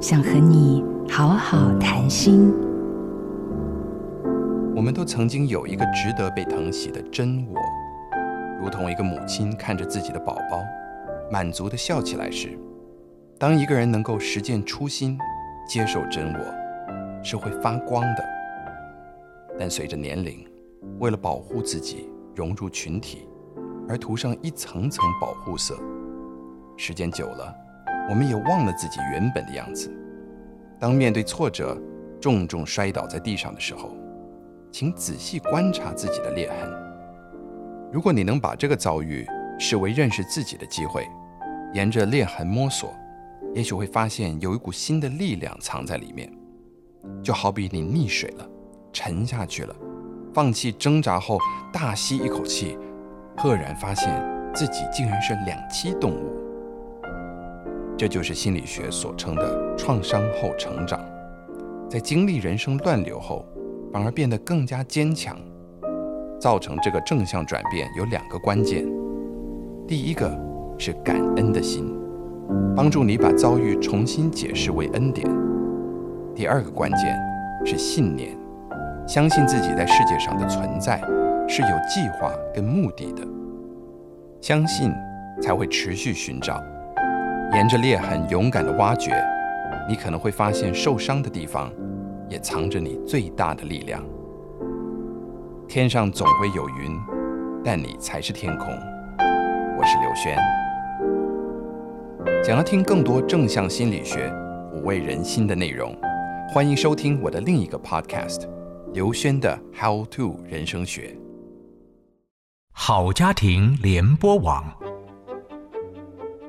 想和你好好谈心。我们都曾经有一个值得被疼惜的真我，如同一个母亲看着自己的宝宝，满足的笑起来时，当一个人能够实践初心，接受真我，是会发光的。但随着年龄，为了保护自己，融入群体，而涂上一层层保护色，时间久了，我们也忘了自己原本的样子。当面对挫折，重重摔倒在地上的时候，请仔细观察自己的裂痕。如果你能把这个遭遇视为认识自己的机会，沿着裂痕摸索，也许会发现有一股新的力量藏在里面。就好比你溺水了，沉下去了，放弃挣扎后，大吸一口气，赫然发现自己竟然是两栖动物。这就是心理学所称的创伤后成长，在经历人生乱流后，反而变得更加坚强。造成这个正向转变有两个关键，第一个是感恩的心，帮助你把遭遇重新解释为恩典；第二个关键是信念，相信自己在世界上的存在是有计划跟目的的，相信才会持续寻找。沿着裂痕勇敢地挖掘，你可能会发现受伤的地方，也藏着你最大的力量。天上总会有云，但你才是天空。我是刘轩。想要听更多正向心理学、抚慰人心的内容，欢迎收听我的另一个 podcast—— 刘轩的 How to 人生学。好家庭联播网。